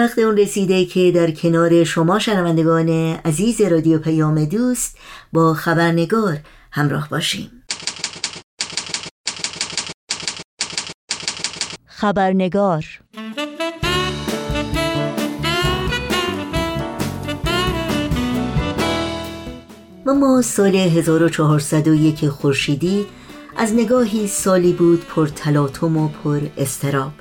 وقت اون رسیده که در کنار شما شنوندگان عزیز رادیو پیام دوست با خبرنگار همراه باشیم. خبرنگار ما سال 1401 خورشیدی از نگاهی سالی بود پر تلاطم و پر استراب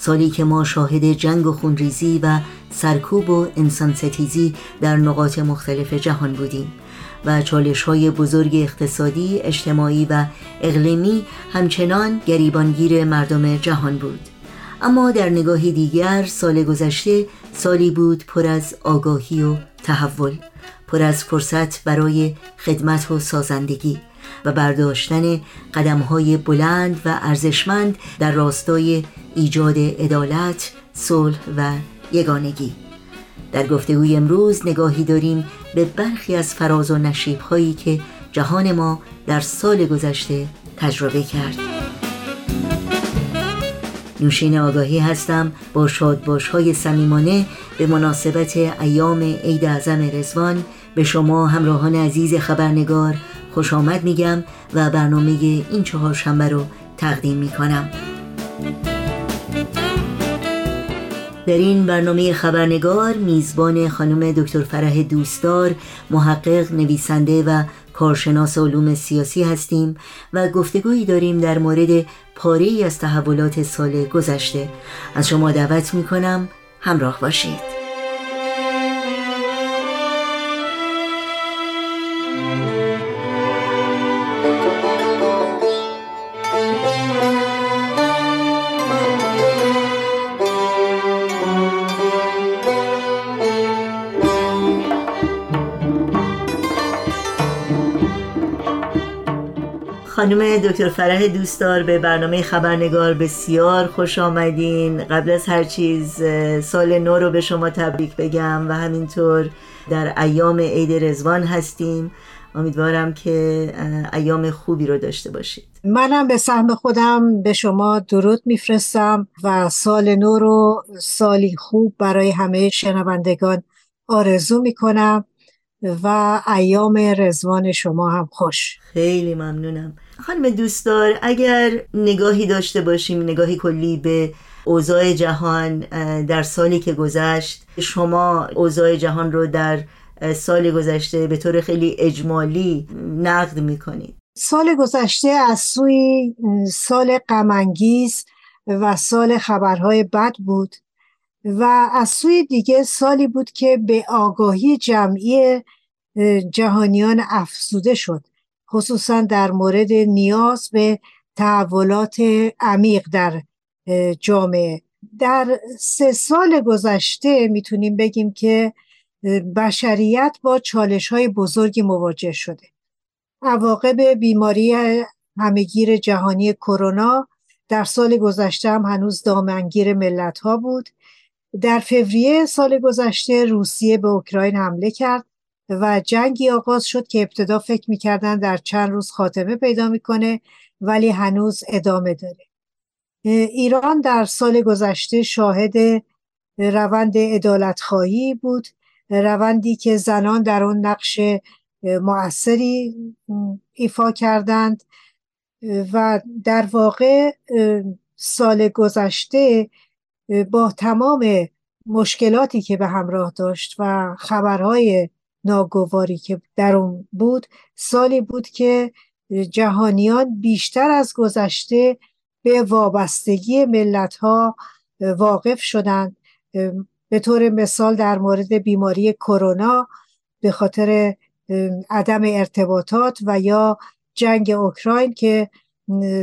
سالی که ما شاهد جنگ و خونریزی و سرکوب و انسان ستیزی در نقاط مختلف جهان بودیم و چالش های بزرگ اقتصادی، اجتماعی و اقلیمی همچنان گریبانگیر مردم جهان بود. اما در نگاهی دیگر سال گذشته سالی بود پر از آگاهی و تحول پر از فرصت برای خدمت و سازندگی. و برداشتن قدمهای بلند و ارزشمند در راستای ایجاد عدالت، صلح و یگانگی. در گفتگوی امروز نگاهی داریم به برخی از فراز و نشیب هایی که جهان ما در سال گذشته تجربه کرد. نوشین آگاهی هستم با شادباش های سمیمانه به مناسبت ایام عید اعظم رزوان به شما همراهان عزیز خبرنگار خوش آمد میگم و برنامه این چهار شنبه رو تقدیم می‌کنم. در این برنامه خبرنگار میزبان خانم دکتر فرح دوستدار محقق نویسنده و کارشناس علوم سیاسی هستیم و گفتگویی داریم در مورد پاره ای از تحولات سال گذشته. از شما دعوت می کنم همراه باشید. خانم دکتر فرح دوستدار به برنامه خبرنگار بسیار خوش آمدین. قبل از هر چیز سال نو رو به شما تبریک بگم و همینطور در ایام عید رزوان هستیم. امیدوارم که ایام خوبی رو داشته باشید. منم به سهم خودم به شما درود میفرستم و سال نو رو سالی خوب برای همه شنوندگان آرزو می‌کنم و ایام رزوان شما هم خوش. خیلی ممنونم. خانم دوستدار اگر نگاهی داشته باشیم نگاهی کلی به اوضاع جهان در سالی که گذشت شما اوضاع جهان رو در سال گذشته به طور خیلی اجمالی نقد می‌کنید. سال گذشته از سوی سال غمانگیز و سال خبرهای بد بود و از سوی دیگه سالی بود که به آگاهی جمعی جهانیان افزوده شد. خصوصا در مورد نیاز به تحولات عمیق در جامعه. در سه سال گذشته می‌تونیم بگیم که بشریت با چالش های بزرگی مواجه شده. عواقب بیماری همگیر جهانی کرونا در سال گذشته هم هنوز دامنگیر ملت ها بود. در فوریه سال گذشته روسیه به اوکراین حمله کرد و جنگی آغاز شد که ابتدا فکر می‌کردن در چند روز خاتمه پیدا می‌کنه ولی هنوز ادامه داره. ایران در سال گذشته شاهد روند ادالت خواهی بود روندی که زنان در اون نقش مؤثری ایفا کردند. و در واقع سال گذشته با تمام مشکلاتی که به همراه داشت و خبرهای ناگواری که در اون بود سالی بود که جهانیان بیشتر از گذشته به وابستگی ملت ها واقف شدند. به طور مثال در مورد بیماری کرونا به خاطر عدم ارتباطات و یا جنگ اوکراین که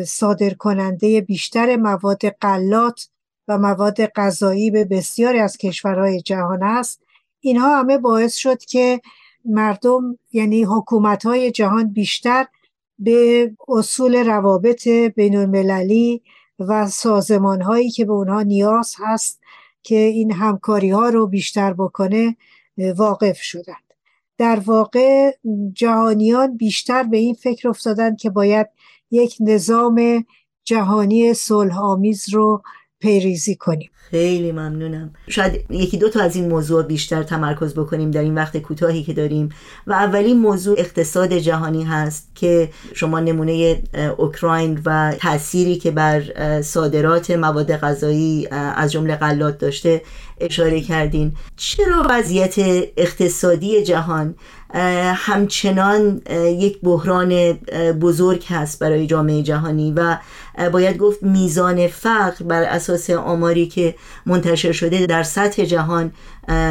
صادر کننده بیشتر مواد قلات و مواد غذایی به بسیاری از کشورهای جهان است. اینها همه باعث شد که مردم یعنی حکومت های جهان بیشتر به اصول روابط بین المللی و سازمان هایی که به اونها نیاز هست که این همکاری ها رو بیشتر بکنه واقف شدند. در واقع جهانیان بیشتر به این فکر افتادن که باید یک نظام جهانی صلح رو پیریزی کنیم. خیلی ممنونم. شاید یکی دو تا از این موضوع بیشتر تمرکز بکنیم در این وقت کوتاهی که داریم. و اولین موضوع اقتصاد جهانی هست که شما نمونه اوکراین و تأثیری که بر صادرات مواد غذایی از جمله غلات داشته اشاره کردین. چرا وضعیت اقتصادی جهان همچنان یک بحران بزرگ هست برای جامعه جهانی و باید گفت میزان فقر بر اساس آماری که منتشر شده در سطح جهان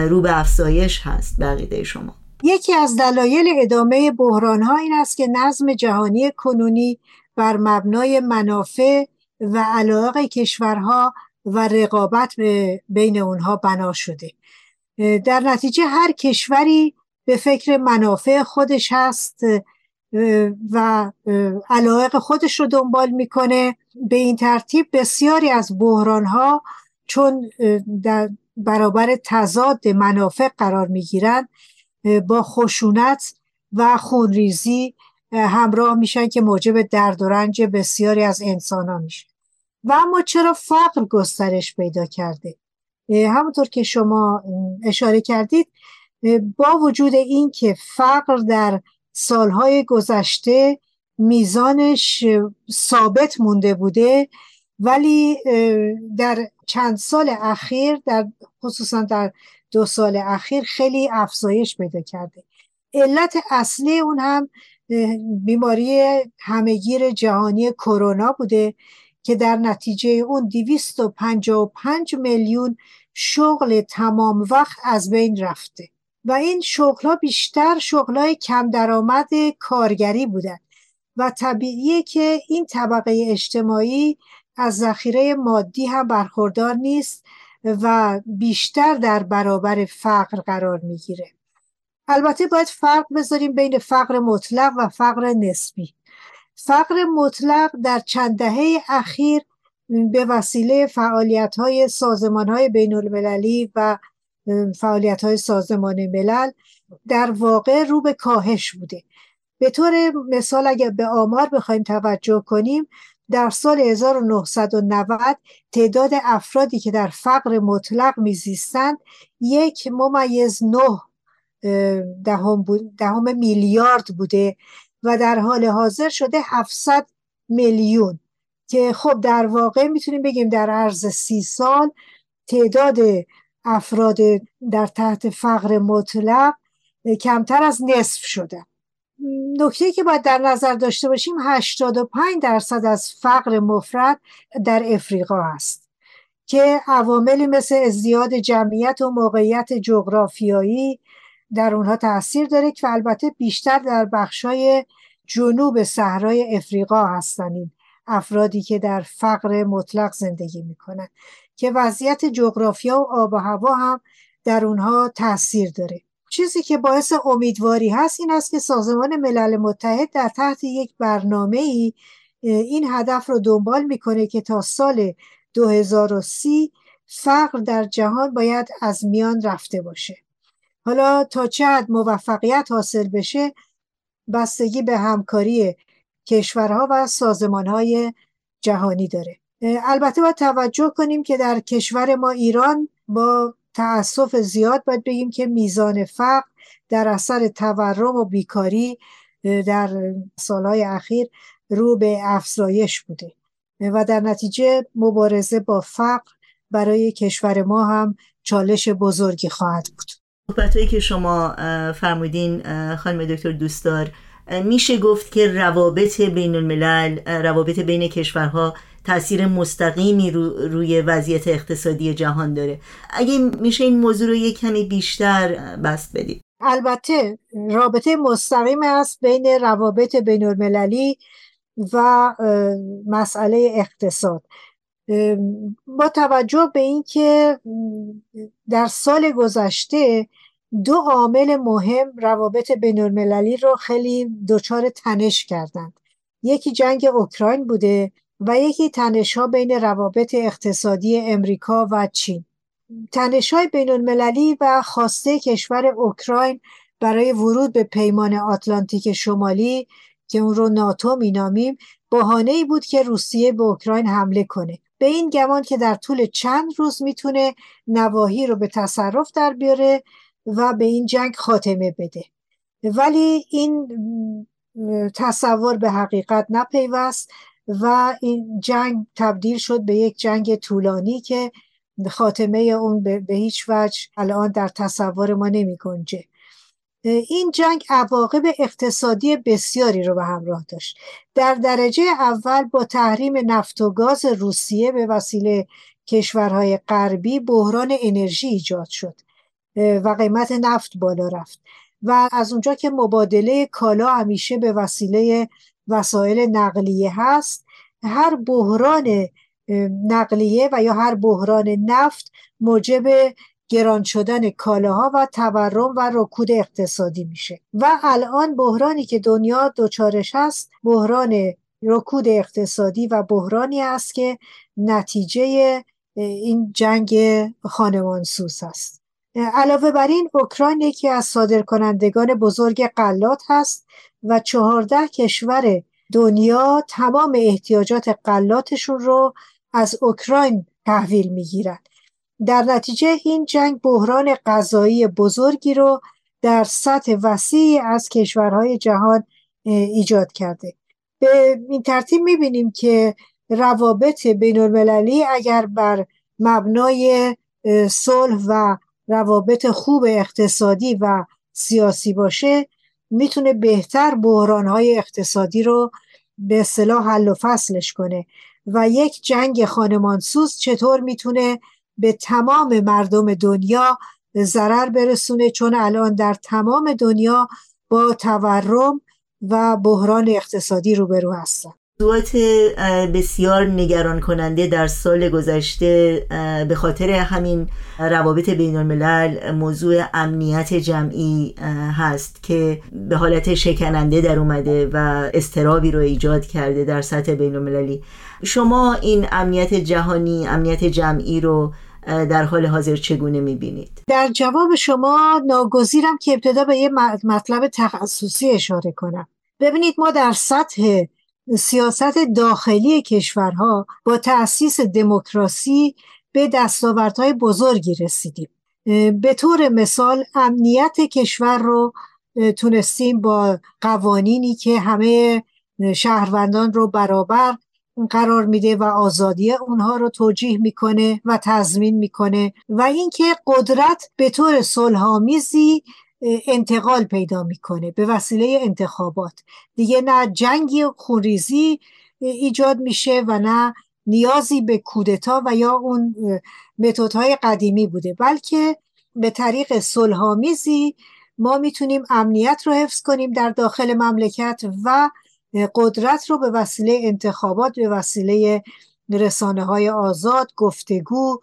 رو به افزایش هست. بقیده شما. یکی از دلایل ادامه بحران ها این است که نظم جهانی کنونی بر مبنای منافع و علاقه کشورها و رقابت بین اونها بنا شده. در نتیجه هر کشوری به فکر منافع خودش هست و علایق خودش رو دنبال می‌کنه. به این ترتیب بسیاری از بحران ها چون در برابر تضاد منافع قرار می‌گیرند با خشونت و خونریزی همراه میشن که موجب درد و رنج بسیاری از انسان ها میشه. و اما چرا فقر گسترش پیدا کرده؟ همونطور که شما اشاره کردید با وجود این که فقر در سالهای گذشته میزانش ثابت مونده بوده ولی در چند سال اخیر در خصوصا در دو سال اخیر خیلی افزایش پیدا کرده. علت اصلی اون هم بیماری همهگیر جهانی کرونا بوده که در نتیجه اون 255 میلیون شغل تمام وقت از بین رفته. و این شغل ها بیشتر شغل های کم درآمد کارگری بودن و طبیعیه که این طبقه اجتماعی از ذخیره مادی هم برخوردار نیست و بیشتر در برابر فقر قرار می‌گیره. البته باید فرق بذاریم بین فقر مطلق و فقر نسبی. فقر مطلق در چند دهه اخیر به وسیله فعالیت های سازمان بین المللی و فعالیت های سازمان ملل در واقع رو به کاهش بوده. به طور مثال اگر به آمار بخوایم توجه کنیم در سال 1990 تعداد افرادی که در فقر مطلق میزیستند یک ممیز نه دهم, دهم میلیارد بوده و در حال حاضر شده 700 میلیون. که خب در واقع می‌تونیم بگیم در عرض سی سال تعداد افراد در تحت فقر مطلق کمتر از نصف شده. نکته که باید در نظر داشته باشیم 85 درصد از فقر مفرد در افریقا است که عواملی مثل ازدیاد جمعیت و موقعیت جغرافیایی در اونها تاثیر داره که البته بیشتر در بخشای جنوب صحرای افریقا هستن افرادی که در فقر مطلق زندگی می‌کنن. که وضعیت جغرافیا و آب و هوا هم در اونها تاثیر داره. چیزی که باعث امیدواری هست این است که سازمان ملل متحد در تحت یک برنامه ای این هدف رو دنبال می‌کنه که تا سال 2030 فقر در جهان باید از میان رفته باشه. حالا تا چه حد موفقیت حاصل بشه بستگی به همکاری کشورها و سازمانهای جهانی داره. البته باید توجه کنیم که در کشور ما ایران با تأسف زیاد باید بگیم که میزان فقر در اثر تورم و بیکاری در سالهای اخیر رو به افزایش بوده. و در نتیجه مبارزه با فقر برای کشور ما هم چالش بزرگی خواهد بود. صحبتهایی که شما فرمودین خانم دکتر دوستدار میشه گفت که روابط بین الملل روابط بین کشورها تاثیر مستقیمی رو روی وضعیت اقتصادی جهان داره. اگه میشه این موضوع رو یک کمی بیشتر بست بدید البته رابطه مستقیم است بین روابط بین المللی و مسئله اقتصاد. با توجه به اینکه در سال گذشته دو عامل مهم روابط بین المللی رو خیلی دچار تنش کردند. یکی جنگ اوکراین بوده و یکی تنش ها بین روابط اقتصادی امریکا و چین. تنش های بین المللی و خواسته کشور اوکراین برای ورود به پیمان آتلانتیک شمالی که اون رو ناتو مینامیم بهانه ای بود که روسیه به اوکراین حمله کنه. به این گمان که در طول چند روز می‌تونه نواحی رو به تصرف در بیاره و به این جنگ خاتمه بده. ولی این تصور به حقیقت نپیوست. و این جنگ تبدیل شد به یک جنگ طولانی که خاتمه اون به هیچ وجه الان در تصور ما نمی گنجه. این جنگ عواقب اقتصادی بسیاری رو به همراه داشت در درجه اول با تحریم نفت و گاز روسیه به وسیله کشورهای غربی بحران انرژی ایجاد شد و قیمت نفت بالا رفت و از اونجا که مبادله کالا همیشه به وسیله وسایل نقلیه هست. هر بحران نقلیه و یا هر بحران نفت موجب گران شدن کالاها و تورم و رکود اقتصادی میشه. و الان بحرانی که دنیا دچارش هست بحران رکود اقتصادی و بحرانی است که نتیجه این جنگ خانمانسوس است. علاوه بر این اوکراین یکی از صادرکنندگان بزرگ غلات هست و چهارده کشور دنیا تمام احتیاجات غلاتشون رو از اوکراین تحویل می‌گیرند در نتیجه این جنگ بحران غذایی بزرگی رو در سطح وسیعی از کشورهای جهان ایجاد کرده. به این ترتیب می‌بینیم که روابط بین المللی اگر بر مبنای صلح و روابط خوب اقتصادی و سیاسی باشه می‌تونه بهتر بحرانهای اقتصادی رو به اصطلاح حل و فصلش کنه. و یک جنگ خانمانسوز چطور می‌تونه به تمام مردم دنیا ضرر برسونه؟ چون الان در تمام دنیا با تورم و بحران اقتصادی روبرو هستن. موضوعات بسیار نگران کننده در سال گذشته به خاطر همین روابط بین الملل موضوع امنیت جمعی هست که به حالت شکننده در اومده و استرابی رو ایجاد کرده در سطح بین المللی شما این امنیت جهانی امنیت جمعی رو در حال حاضر چگونه می‌بینید؟ در جواب شما ناگزیرم که ابتدا به یه مطلب تخصصی اشاره کنم ببینید ما در سطح سیاست داخلی کشورها با تأسیس دموکراسی به دستاوردهای بزرگی رسیدیم. به طور مثال امنیت کشور رو تونستیم با قوانینی که همه شهروندان رو برابر قرار میده و آزادی اونها رو توجیه می‌کنه و تضمین می‌کنه و اینکه قدرت به طور صلحآمیزی انتقال پیدا می‌کنه به وسیله انتخابات. دیگه نه جنگی خونریزی ایجاد میشه و نه نیازی به کودتا و یا اون متدهای قدیمی بوده بلکه به طریق صلحآمیزی ما می‌تونیم امنیت رو حفظ کنیم در داخل مملکت و قدرت رو به وسیله انتخابات به وسیله رسانه های آزاد گفتگو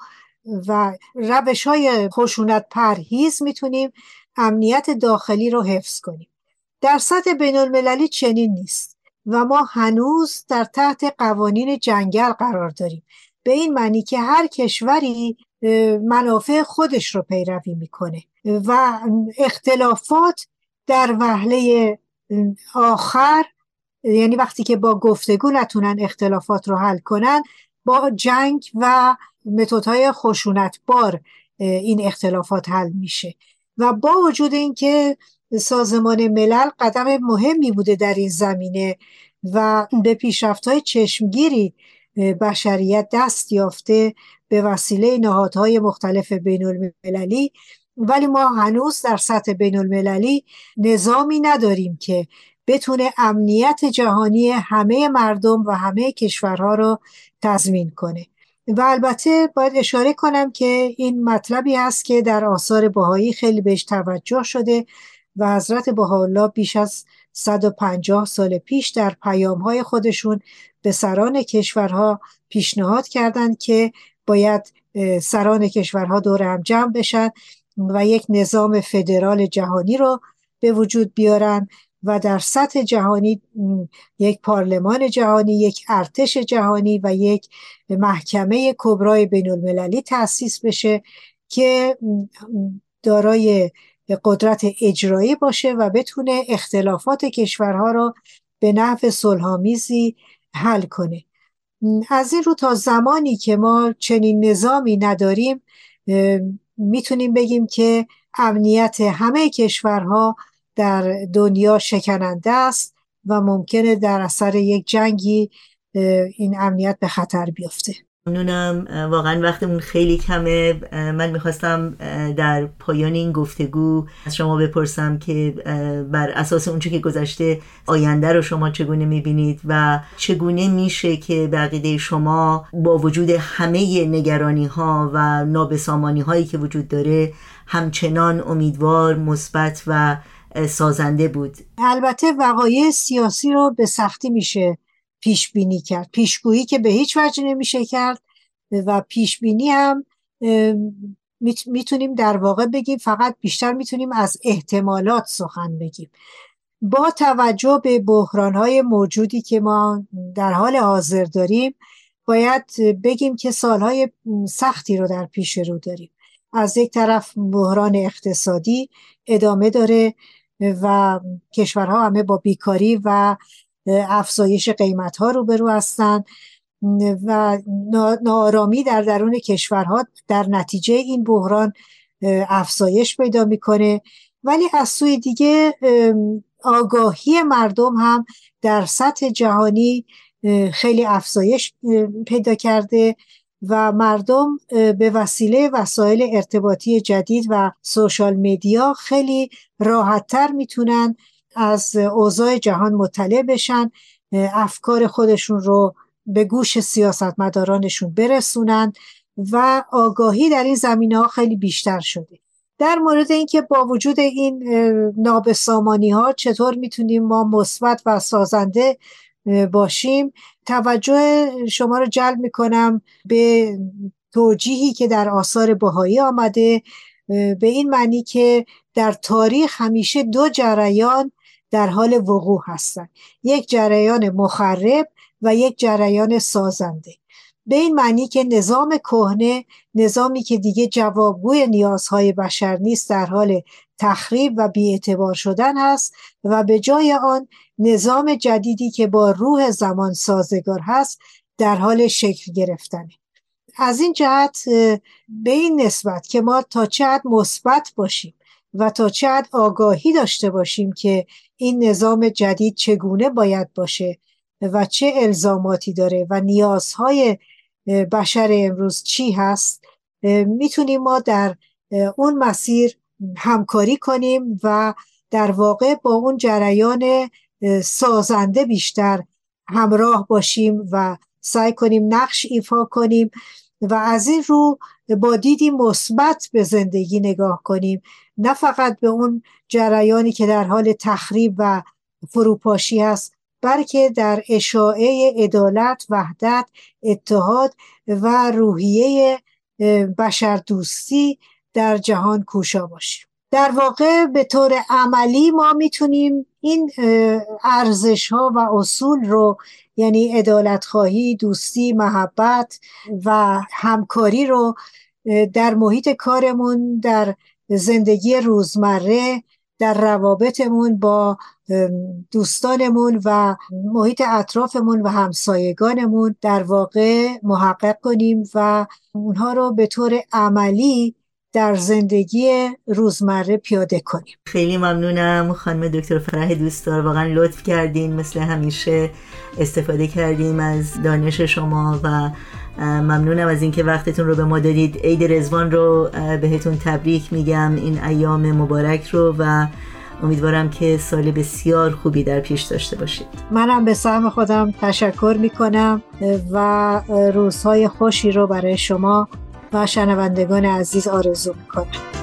و روش های خشونت پرهیز می‌تونیم امنیت داخلی رو حفظ کنیم. در سطح بین المللی چنین نیست و ما هنوز در تحت قوانین جنگل قرار داریم. به این معنی که هر کشوری منافع خودش رو پیروی می‌کنه و اختلافات در وهله آخر یعنی وقتی که با گفتگو نتونن اختلافات رو حل کنن با جنگ و متدهای خشونتبار این اختلافات حل میشه. و با وجود اینکه سازمان ملل قدم مهمی بوده در این زمینه و به پیشرفت های چشمگیری بشریت دست یافته به وسیله نهادهای مختلف بین المللی ولی ما هنوز در سطح بین المللی نظامی نداریم که بتونه امنیت جهانی همه مردم و همه کشورها رو تضمین کنه. و البته باید اشاره کنم که این مطلبی هست که در آثار بهایی خیلی بهش توجه شده و حضرت بهاءالله بیش از 150 سال پیش در پیامهای خودشون به سران کشورها پیشنهاد کردند که باید سران کشورها دور هم جمع بشن و یک نظام فدرال جهانی رو به وجود بیارن و در سطح جهانی یک پارلمان جهانی یک ارتش جهانی و یک محکمه کبرای بین المللی تأسیس بشه که دارای قدرت اجرایی باشه و بتونه اختلافات کشورها را به نحو صلحآمیزی حل کنه. از این رو تا زمانی که ما چنین نظامی نداریم می‌تونیم بگیم که امنیت همه کشورها در دنیا شکننده است و ممکنه در اثر یک جنگی این امنیت به خطر بیفته. ممنونم. واقعا وقتمون خیلی کمه. من می‌خواستم در پایان این گفتگو از شما بپرسم که بر اساس اونچه که گذشته آینده رو شما چگونه می‌بینید و چگونه میشه که بقیده شما با وجود همه نگرانی ها و نابسامانی هایی که وجود داره همچنان امیدوار مثبت و سازنده بود. البته وقایع سیاسی رو به سختی میشه پیش بینی کرد. پیشگویی که به هیچ وجه نمیشه کرد و پیش بینی هم می‌تونیم در واقع بگیم فقط بیشتر می‌تونیم از احتمالات سخن بگیم. با توجه به بحران های موجودی که ما در حال حاضر داریم باید بگیم که سالهای سختی رو در پیش رو داریم. از یک طرف بحران اقتصادی ادامه داره و کشورها همه با بیکاری و افزایش قیمت ها روبرو هستند و نارامی در درون کشورها در نتیجه این بحران افزایش پیدا می‌کنه. ولی از سوی دیگه آگاهی مردم هم در سطح جهانی خیلی افزایش پیدا کرده. و مردم به وسیله وسایل ارتباطی جدید و سوشال میدیا خیلی راحتتر می‌تونن از اوضاع جهان مطلع بشن افکار خودشون رو به گوش سیاستمدارانشون برسونن و آگاهی در این زمینه ها خیلی بیشتر شده. در مورد اینکه با وجود این نابسامانی ها چطور می‌تونیم ما مثبت و سازنده باشیم توجه شما رو جلب می‌کنم به توجیهی که در آثار بهایی آمده به این معنی که در تاریخ همیشه دو جریان در حال وقوع هستند. یک جریان مخرب و یک جریان سازنده. به این معنی که نظام کهنه نظامی که دیگه جوابگوی نیازهای بشر نیست در حال تخریب و بیاعتبار شدن هست و به جای آن نظام جدیدی که با روح زمان سازگار هست در حال شکل گرفتنه از این جهت به این نسبت که ما تا چه مثبت باشیم و تا چه آگاهی داشته باشیم که این نظام جدید چگونه باید باشه و چه الزاماتی داره و نیازهای بشر امروز چی هست می‌تونیم ما در اون مسیر همکاری کنیم و در واقع با اون جریان سازنده بیشتر همراه باشیم و سعی کنیم نقش ایفا کنیم و از این رو با دیدی مثبت به زندگی نگاه کنیم. نه فقط به اون جریانی که در حال تخریب و فروپاشی است بلکه در اشاعه عدالت وحدت اتحاد و روحیه بشردوستی در جهان کوشا باشیم. در واقع به طور عملی ما می‌تونیم این ارزش ها و اصول رو یعنی عدالت خواهی، دوستی، محبت و همکاری رو در محیط کارمون در زندگی روزمره در روابطمون با دوستانمون و محیط اطرافمون و همسایگانمون در واقع محقق کنیم و اونها رو به طور عملی در زندگی روزمره پیاده کنیم. خیلی ممنونم. خانم دکتر فرح دوستدار واقعا لطف کردین. مثل همیشه استفاده کردیم از دانش شما و ممنونم از اینکه وقتتون رو به ما دادید. عید رزوان رو بهتون تبریک میگم. این ایام مبارک رو و امیدوارم که سال بسیار خوبی در پیش داشته باشید. منم به سهم خودم تشکر می‌کنم و روزهای خوشی رو برای شما و شنوندگان عزیز آرزو می‌کنم.